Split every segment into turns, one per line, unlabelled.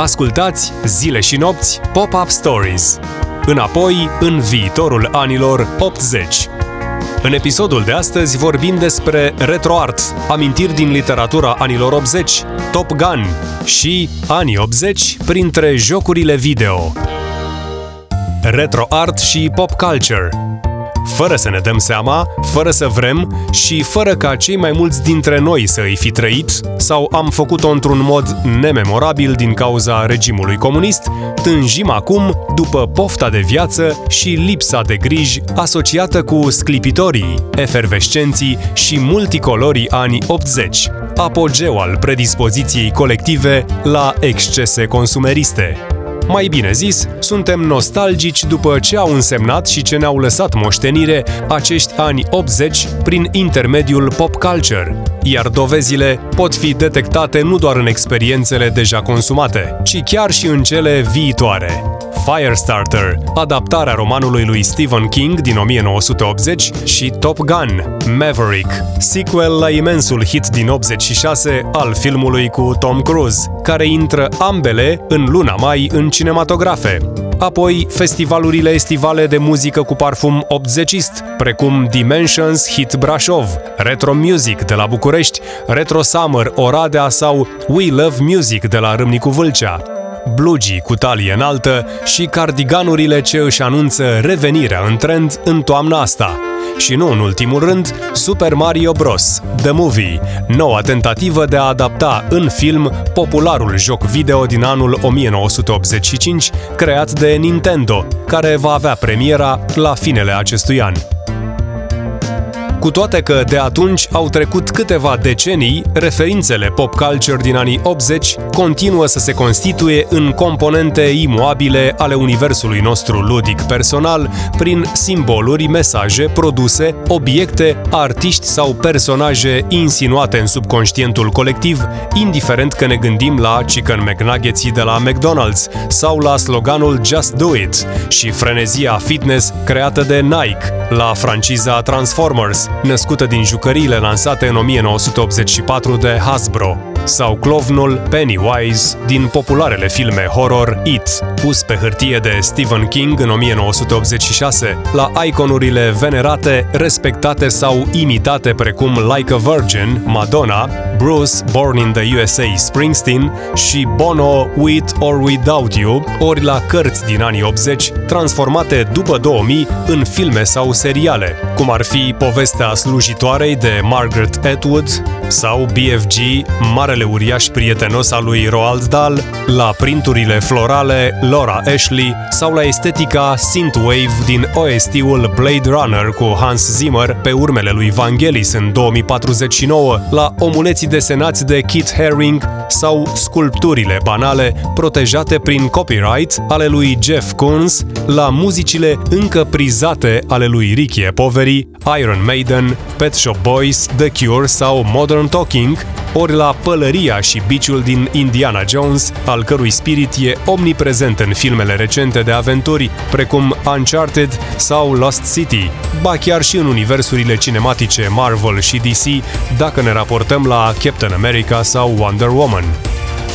Ascultați Zile și nopți Pop-Up Stories. Înapoi în viitorul anilor 80. În episodul de astăzi vorbim despre retroart, amintiri din literatura anilor 80, Top Gun și anii 80 printre jocurile video. Retroart și pop culture fără să ne dăm seama, fără să vrem și fără ca cei mai mulți dintre noi să îi fi trăit sau am făcut-o într-un mod nememorabil din cauza regimului comunist, tânjim acum după pofta de viață și lipsa de griji asociată cu sclipitorii, efervescenții și multicolorii anii 80, apogeu al predispoziției colective la excese consumeriste. Mai bine zis, suntem nostalgici după ce au însemnat și ce ne-au lăsat moștenire acești ani 80 prin intermediul pop culture, iar dovezile pot fi detectate nu doar în experiențele deja consumate, ci chiar și în cele viitoare. Firestarter, adaptarea romanului lui Stephen King din 1980 și Top Gun, Maverick, sequel la imensul hit din 86 al filmului cu Tom Cruise, care intră ambele în luna mai în cinematografe. Apoi, festivalurile estivale de muzică cu parfum 80ist, precum Dimensions Hit Brașov, Retro Music de la București, Retro Summer Oradea sau We Love Music de la Râmnicu Vâlcea blugii cu talie înaltă și cardiganurile ce își anunță revenirea în trend în toamna asta. Și nu în ultimul rând, Super Mario Bros. The Movie, noua tentativă de a adapta în film popularul joc video din anul 1985, creat de Nintendo, care va avea premiera la finele acestui an. Cu toate că de atunci au trecut câteva decenii, referințele pop culture din anii 80 continuă să se constituie în componente imoabile ale universului nostru ludic personal prin simboluri, mesaje, produse, obiecte, artiști sau personaje insinuate în subconștientul colectiv, indiferent că ne gândim la Chicken McNuggets de la McDonald's sau la sloganul Just Do It și frenezia fitness creată de Nike, la franciza Transformers, născută din jucăriile lansate în 1984 de Hasbro, sau clovnul Pennywise din popularele filme horror It, pus pe hârtie de Stephen King în 1986, la iconurile venerate, respectate sau imitate precum Like a Virgin, Madonna, Bruce, Born in the USA, Springsteen și Bono, With or Without You, ori la cărți din anii 80, transformate după 2000 în filme sau seriale, cum ar fi povestea slujitoarei de Margaret Atwood sau BFG, marele uriaș prietenos al lui Roald Dahl, la printurile florale Laura Ashley sau la estetica synthwave din OST-ul Blade Runner cu Hans Zimmer pe urmele lui Vangelis în 2049, la omuleții desenați de Kit Haring sau sculpturile banale protejate prin copyright ale lui Jeff Koons, la muzicile încă prizate ale lui Ricky Poveri, Iron Maiden, Pet Shop Boys, The Cure sau Modern Talking, ori la pălăria și biciul din Indiana Jones, al cărui spirit e omniprezent în filmele recente de aventuri, precum Uncharted sau Lost City, ba chiar și în universurile cinematice Marvel și DC, dacă ne raportăm la Captain America sau Wonder Woman.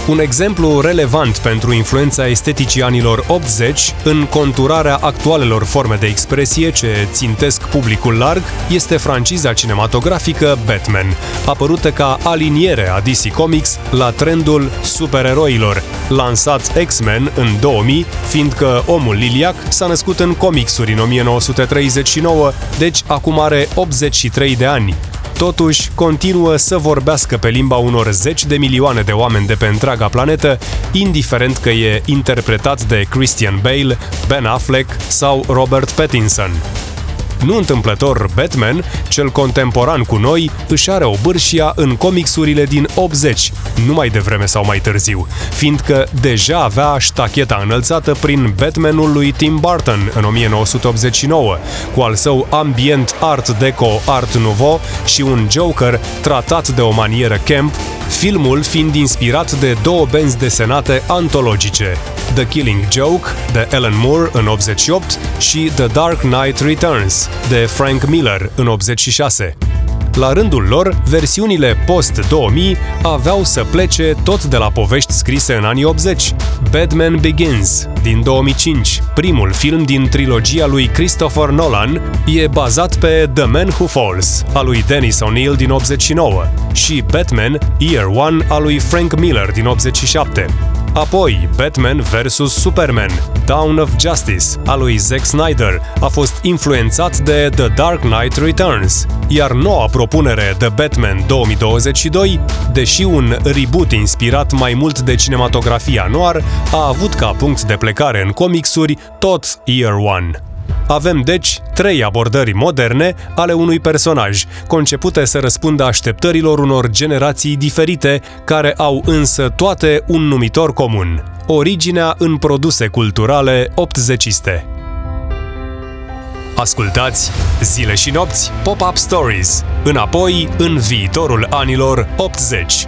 Un exemplu relevant pentru influența esteticii anilor 80 în conturarea actualelor forme de expresie ce țintesc publicul larg este franciza cinematografică Batman, apărută ca aliniere a DC Comics la trendul supereroilor, lansat X-Men în 2000, fiindcă omul liliac s-a născut în comicsuri în 1939, deci acum are 83 de ani, Totuși, continuă să vorbească pe limba unor zeci de milioane de oameni de pe întreaga planetă, indiferent că e interpretat de Christian Bale, Ben Affleck sau Robert Pattinson. Nu întâmplător, Batman, cel contemporan cu noi, își are o bârșia în comicsurile din 80, nu mai devreme sau mai târziu, fiindcă deja avea ștacheta înălțată prin Batmanul lui Tim Burton în 1989, cu al său ambient art deco art nouveau și un Joker tratat de o manieră camp, filmul fiind inspirat de două benzi desenate antologice, The Killing Joke de Alan Moore în 88 și The Dark Knight Returns de Frank Miller în 86. La rândul lor, versiunile post-2000 aveau să plece tot de la povești scrise în anii 80. Batman Begins, din 2005, primul film din trilogia lui Christopher Nolan, e bazat pe The Man Who Falls, a lui Dennis O'Neill din 89, și Batman Year One a lui Frank Miller din 87. Apoi, Batman vs. Superman, Dawn of Justice, a lui Zack Snyder, a fost influențat de The Dark Knight Returns, iar noua propunere The Batman 2022, deși un reboot inspirat mai mult de cinematografia noir, a avut ca punct de plecare în comicsuri tot Year One. Avem, deci, trei abordări moderne ale unui personaj, concepute să răspundă așteptărilor unor generații diferite, care au însă toate un numitor comun. Originea în produse culturale optzeciste. Ascultați Zile și nopți Pop-Up Stories, înapoi în viitorul anilor 80.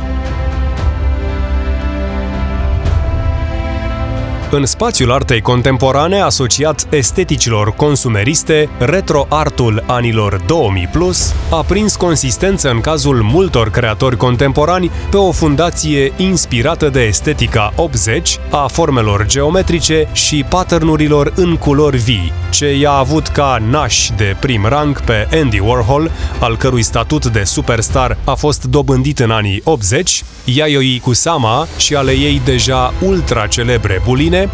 În spațiul artei contemporane asociat esteticilor consumeriste, retroartul anilor 2000 plus a prins consistență în cazul multor creatori contemporani pe o fundație inspirată de estetica 80, a formelor geometrice și patternurilor în culori vii, ce i-a avut ca naș de prim rang pe Andy Warhol, al cărui statut de superstar a fost dobândit în anii 80, Yayoi Kusama și ale ei deja ultra celebre buline bine,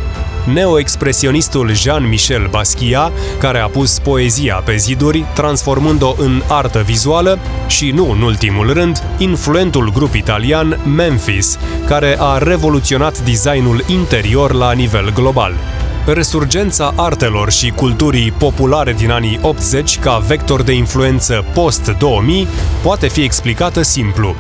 neoexpresionistul Jean-Michel Basquiat, care a pus poezia pe ziduri, transformând-o în artă vizuală, și nu în ultimul rând, influentul grup italian Memphis, care a revoluționat designul interior la nivel global. Resurgența artelor și culturii populare din anii 80 ca vector de influență post-2000 poate fi explicată simplu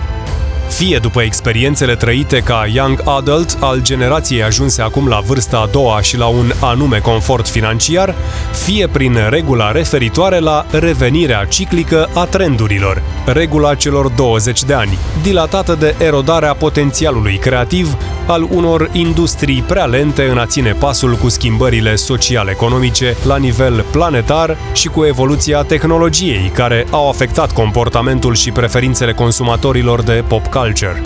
fie după experiențele trăite ca young adult al generației ajunse acum la vârsta a doua și la un anume confort financiar, fie prin regula referitoare la revenirea ciclică a trendurilor, regula celor 20 de ani, dilatată de erodarea potențialului creativ al unor industrii prea lente în a ține pasul cu schimbările social-economice la nivel planetar și cu evoluția tehnologiei, care au afectat comportamentul și preferințele consumatorilor de pop culture.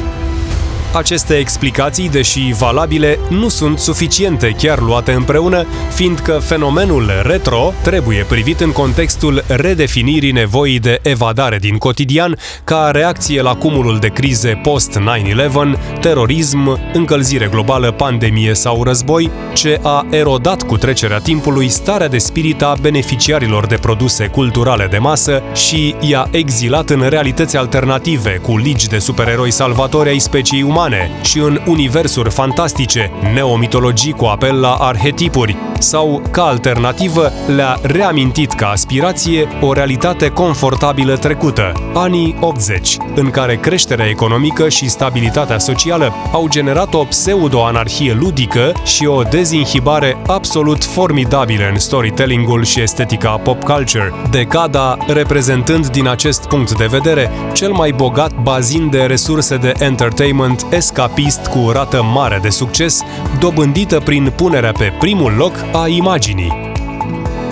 Aceste explicații, deși valabile, nu sunt suficiente chiar luate împreună, fiindcă fenomenul retro trebuie privit în contextul redefinirii nevoii de evadare din cotidian ca reacție la cumulul de crize post-9-11, terorism, încălzire globală, pandemie sau război, ce a erodat cu trecerea timpului starea de spirit a beneficiarilor de produse culturale de masă și i-a exilat în realități alternative cu ligi de supereroi salvatori ai speciei umane umane și în universuri fantastice, neomitologii cu apel la arhetipuri, sau, ca alternativă, le-a reamintit ca aspirație o realitate confortabilă trecută, anii 80, în care creșterea economică și stabilitatea socială au generat o pseudo-anarhie ludică și o dezinhibare absolut formidabilă în storytelling-ul și estetica pop culture, decada reprezentând din acest punct de vedere cel mai bogat bazin de resurse de entertainment escapist cu rată mare de succes, dobândită prin punerea pe primul loc a imaginii.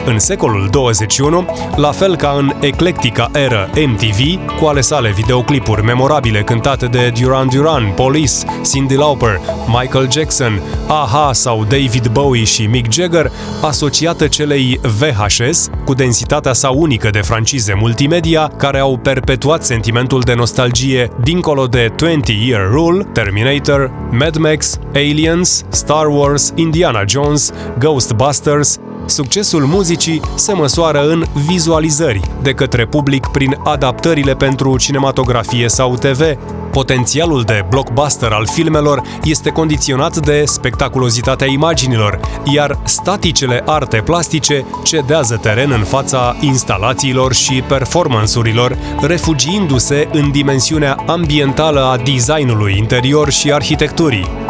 În secolul 21, la fel ca în eclectica era MTV, cu ale sale videoclipuri memorabile cântate de Duran Duran, Police, Cyndi Lauper, Michael Jackson, AHA sau David Bowie și Mick Jagger, asociată celei VHS, cu densitatea sa unică de francize multimedia, care au perpetuat sentimentul de nostalgie dincolo de 20-Year Rule, Terminator, Mad Max, Aliens, Star Wars, Indiana Jones, Ghostbusters, Succesul muzicii se măsoară în vizualizări de către public prin adaptările pentru cinematografie sau TV. Potențialul de blockbuster al filmelor este condiționat de spectaculozitatea imaginilor, iar staticele arte plastice cedează teren în fața instalațiilor și performansurilor, refugiindu-se în dimensiunea ambientală a designului interior și arhitecturii.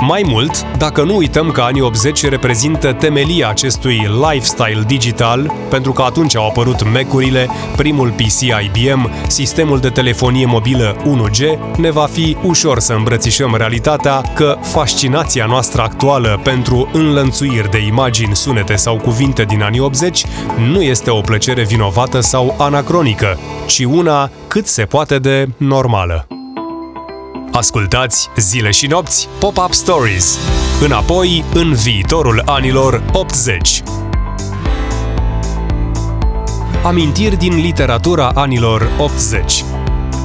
Mai mult, dacă nu uităm că anii 80 reprezintă temelia acestui lifestyle digital, pentru că atunci au apărut Mac-urile, primul PC IBM, sistemul de telefonie mobilă 1G, ne va fi ușor să îmbrățișăm realitatea că fascinația noastră actuală pentru înlănțuiri de imagini, sunete sau cuvinte din anii 80 nu este o plăcere vinovată sau anacronică, ci una cât se poate de normală. Ascultați zile și nopți Pop-Up Stories. Înapoi în viitorul anilor 80. Amintiri din literatura anilor 80.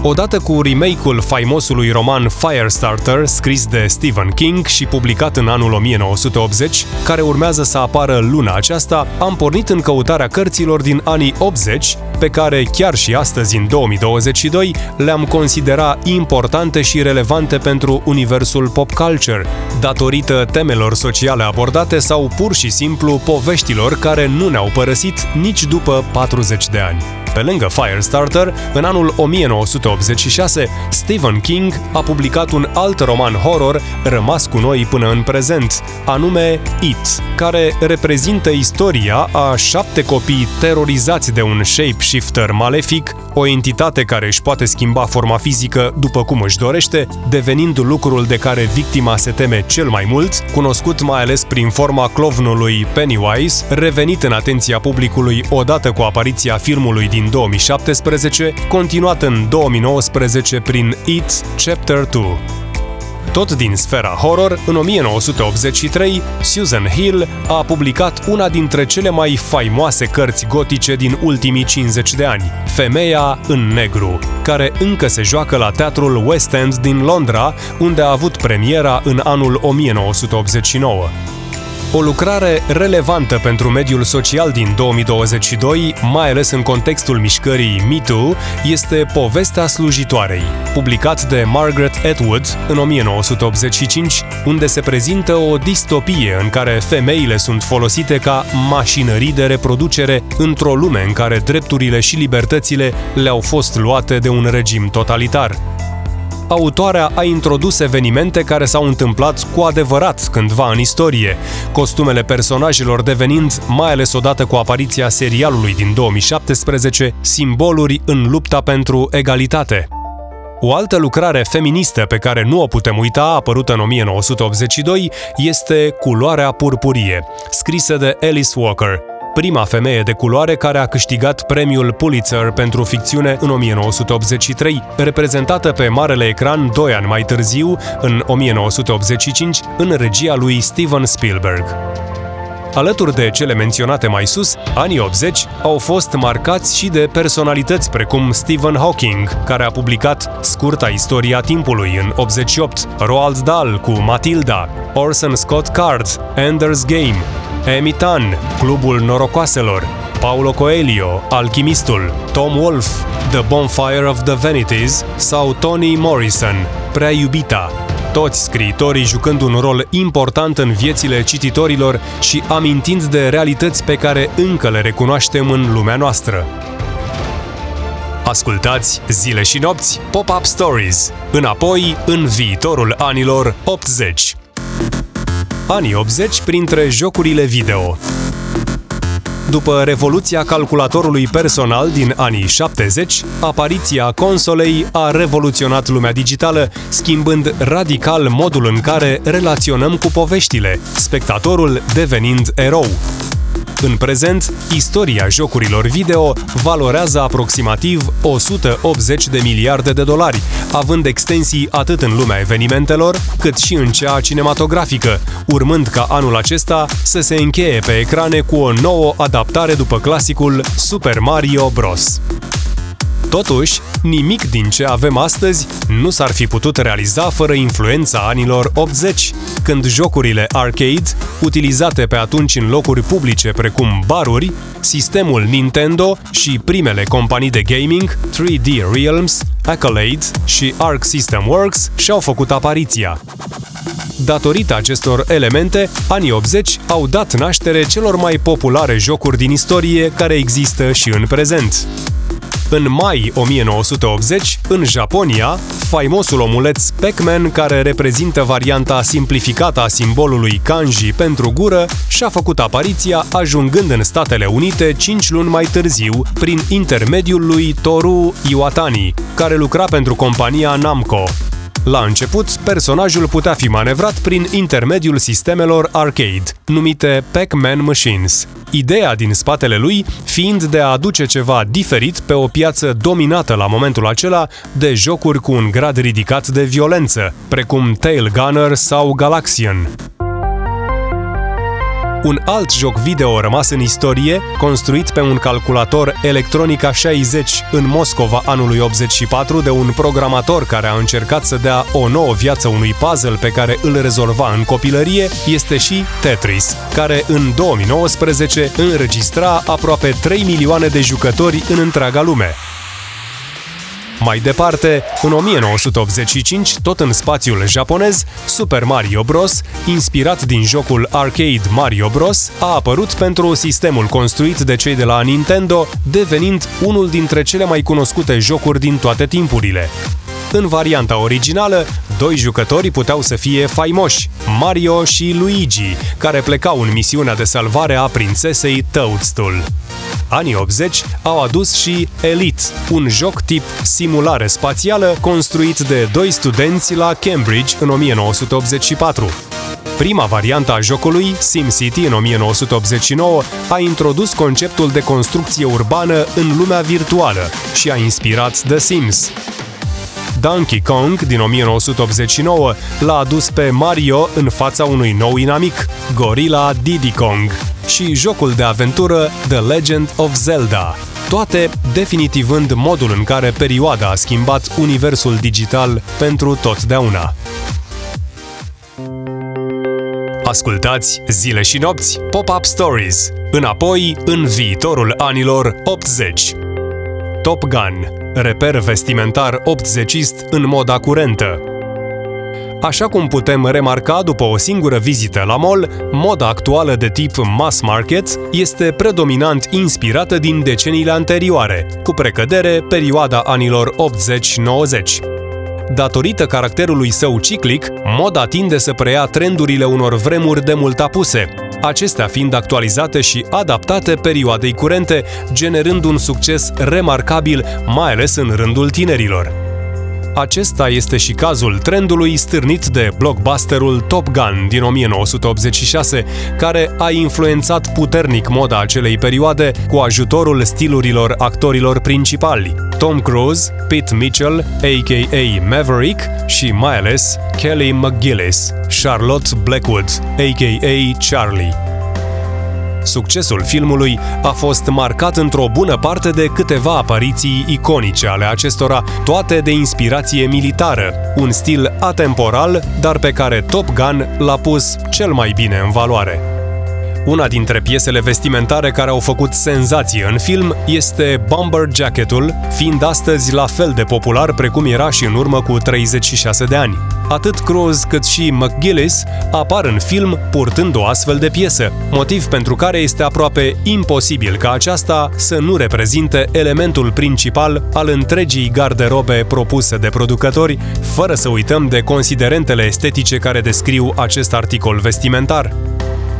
Odată cu remake-ul faimosului roman Firestarter, scris de Stephen King și publicat în anul 1980, care urmează să apară luna aceasta, am pornit în căutarea cărților din anii 80, pe care chiar și astăzi, în 2022, le-am considera importante și relevante pentru universul pop culture, datorită temelor sociale abordate sau pur și simplu poveștilor care nu ne-au părăsit nici după 40 de ani. Pe lângă Firestarter, în anul 1986, Stephen King a publicat un alt roman horror rămas cu noi până în prezent, anume It, care reprezintă istoria a șapte copii terorizați de un shapeshifter malefic, o entitate care își poate schimba forma fizică după cum își dorește, devenind lucrul de care victima se teme cel mai mult, cunoscut mai ales prin forma clovnului Pennywise, revenit în atenția publicului odată cu apariția filmului din 2017, continuat în 2019 prin It Chapter 2. Tot din sfera horror, în 1983, Susan Hill a publicat una dintre cele mai faimoase cărți gotice din ultimii 50 de ani, Femeia în negru, care încă se joacă la teatrul West End din Londra, unde a avut premiera în anul 1989. O lucrare relevantă pentru mediul social din 2022, mai ales în contextul mișcării MeToo, este Povestea slujitoarei, publicat de Margaret Atwood în 1985, unde se prezintă o distopie în care femeile sunt folosite ca mașinării de reproducere într-o lume în care drepturile și libertățile le-au fost luate de un regim totalitar autoarea a introdus evenimente care s-au întâmplat cu adevărat cândva în istorie, costumele personajelor devenind, mai ales odată cu apariția serialului din 2017, simboluri în lupta pentru egalitate. O altă lucrare feministă pe care nu o putem uita, apărută în 1982, este Culoarea purpurie, scrisă de Alice Walker, prima femeie de culoare care a câștigat premiul Pulitzer pentru ficțiune în 1983, reprezentată pe marele ecran doi ani mai târziu, în 1985, în regia lui Steven Spielberg. Alături de cele menționate mai sus, anii 80 au fost marcați și de personalități precum Stephen Hawking, care a publicat Scurta istoria timpului în 88, Roald Dahl cu Matilda, Orson Scott Card, Ender's Game, Emitan, Clubul Norocoaselor, Paulo Coelho, Alchimistul, Tom Wolfe, The Bonfire of the Vanities sau Toni Morrison, Prea iubita, toți scriitorii jucând un rol important în viețile cititorilor și amintind de realități pe care încă le recunoaștem în lumea noastră. Ascultați zile și nopți Pop-Up Stories, înapoi în viitorul anilor 80. Anii 80 printre jocurile video. După revoluția calculatorului personal din anii 70, apariția consolei a revoluționat lumea digitală, schimbând radical modul în care relaționăm cu poveștile, spectatorul devenind erou. În prezent, istoria jocurilor video valorează aproximativ 180 de miliarde de dolari, având extensii atât în lumea evenimentelor, cât și în cea cinematografică, urmând ca anul acesta să se încheie pe ecrane cu o nouă adaptare după clasicul Super Mario Bros. Totuși, nimic din ce avem astăzi nu s-ar fi putut realiza fără influența anilor 80, când jocurile arcade, utilizate pe atunci în locuri publice precum baruri, sistemul Nintendo și primele companii de gaming, 3D Realms, Accolade și Arc System Works și-au făcut apariția. Datorită acestor elemente, anii 80 au dat naștere celor mai populare jocuri din istorie care există și în prezent. În mai 1980, în Japonia, faimosul omuleț Pac-Man, care reprezintă varianta simplificată a simbolului kanji pentru gură, și-a făcut apariția ajungând în Statele Unite 5 luni mai târziu prin intermediul lui Toru Iwatani, care lucra pentru compania Namco. La început, personajul putea fi manevrat prin intermediul sistemelor arcade, numite Pac-Man Machines. Ideea din spatele lui fiind de a aduce ceva diferit pe o piață dominată la momentul acela de jocuri cu un grad ridicat de violență, precum Tail Gunner sau Galaxian. Un alt joc video rămas în istorie, construit pe un calculator Electronica 60 în Moscova anului 84 de un programator care a încercat să dea o nouă viață unui puzzle pe care îl rezolva în copilărie, este și Tetris, care în 2019 înregistra aproape 3 milioane de jucători în întreaga lume. Mai departe, în 1985, tot în spațiul japonez, Super Mario Bros., inspirat din jocul arcade Mario Bros., a apărut pentru sistemul construit de cei de la Nintendo, devenind unul dintre cele mai cunoscute jocuri din toate timpurile. În varianta originală, doi jucători puteau să fie faimoși, Mario și Luigi, care plecau în misiunea de salvare a prințesei Toadstool anii 80 au adus și Elite, un joc tip simulare spațială construit de doi studenți la Cambridge în 1984. Prima variantă a jocului, SimCity în 1989, a introdus conceptul de construcție urbană în lumea virtuală și a inspirat The Sims. Donkey Kong din 1989 l-a adus pe Mario în fața unui nou inamic, Gorilla Diddy Kong și jocul de aventură The Legend of Zelda, toate definitivând modul în care perioada a schimbat universul digital pentru totdeauna. Ascultați zile și nopți Pop-Up Stories, înapoi în viitorul anilor 80. Top Gun, reper vestimentar 80ist în moda curentă, Așa cum putem remarca după o singură vizită la mall, moda actuală de tip mass market este predominant inspirată din deceniile anterioare, cu precădere perioada anilor 80-90. Datorită caracterului său ciclic, moda tinde să preia trendurile unor vremuri de mult apuse, acestea fiind actualizate și adaptate perioadei curente, generând un succes remarcabil, mai ales în rândul tinerilor. Acesta este și cazul trendului stârnit de blockbusterul Top Gun din 1986, care a influențat puternic moda acelei perioade cu ajutorul stilurilor actorilor principali, Tom Cruise, Pete Mitchell, a.k.a. Maverick și mai ales Kelly McGillis, Charlotte Blackwood, a.k.a. Charlie. Succesul filmului a fost marcat într-o bună parte de câteva apariții iconice ale acestora, toate de inspirație militară, un stil atemporal, dar pe care Top Gun l-a pus cel mai bine în valoare. Una dintre piesele vestimentare care au făcut senzație în film este Bomber Jacketul, fiind astăzi la fel de popular precum era și în urmă cu 36 de ani. Atât Cruise cât și McGillis apar în film purtând o astfel de piesă, motiv pentru care este aproape imposibil ca aceasta să nu reprezinte elementul principal al întregii garderobe propuse de producători, fără să uităm de considerentele estetice care descriu acest articol vestimentar.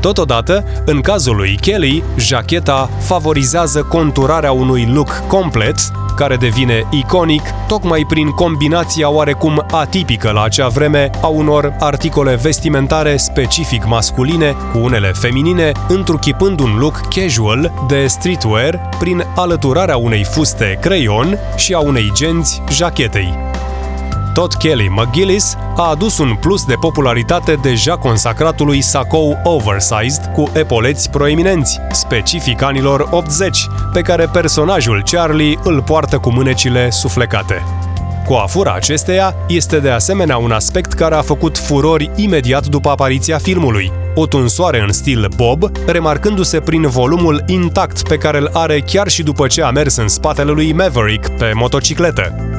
Totodată, în cazul lui Kelly, jacheta favorizează conturarea unui look complet, care devine iconic tocmai prin combinația oarecum atipică la acea vreme a unor articole vestimentare specific masculine cu unele feminine, întruchipând un look casual de streetwear prin alăturarea unei fuste creion și a unei genți jachetei. Tot Kelly McGillis a adus un plus de popularitate deja consacratului sacou oversized cu epoleți proeminenți, specific anilor 80, pe care personajul Charlie îl poartă cu mânecile suflecate. Coafura acesteia este de asemenea un aspect care a făcut furori imediat după apariția filmului. O tunsoare în stil bob, remarcându-se prin volumul intact pe care îl are chiar și după ce a mers în spatele lui Maverick pe motocicletă.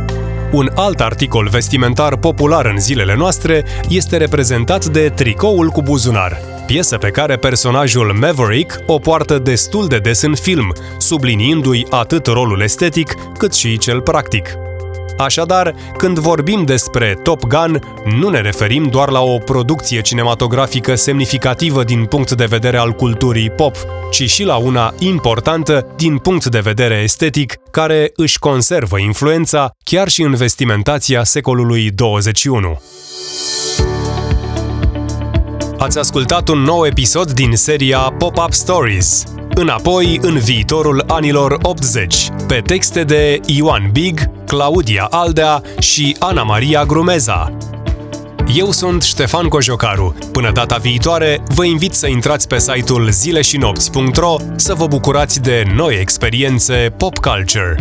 Un alt articol vestimentar popular în zilele noastre este reprezentat de tricoul cu buzunar. piesă pe care personajul Maverick o poartă destul de des în film, subliniindu-i atât rolul estetic cât și cel practic. Așadar, când vorbim despre Top Gun, nu ne referim doar la o producție cinematografică semnificativă din punct de vedere al culturii pop, ci și la una importantă din punct de vedere estetic, care își conservă influența chiar și în vestimentația secolului 21. Ați ascultat un nou episod din seria Pop-Up Stories. Înapoi în viitorul anilor 80, pe texte de Ioan Big, Claudia Aldea și Ana Maria Grumeza. Eu sunt Ștefan Cojocaru. Până data viitoare, vă invit să intrați pe site-ul zileșinopți.ro să vă bucurați de noi experiențe pop culture.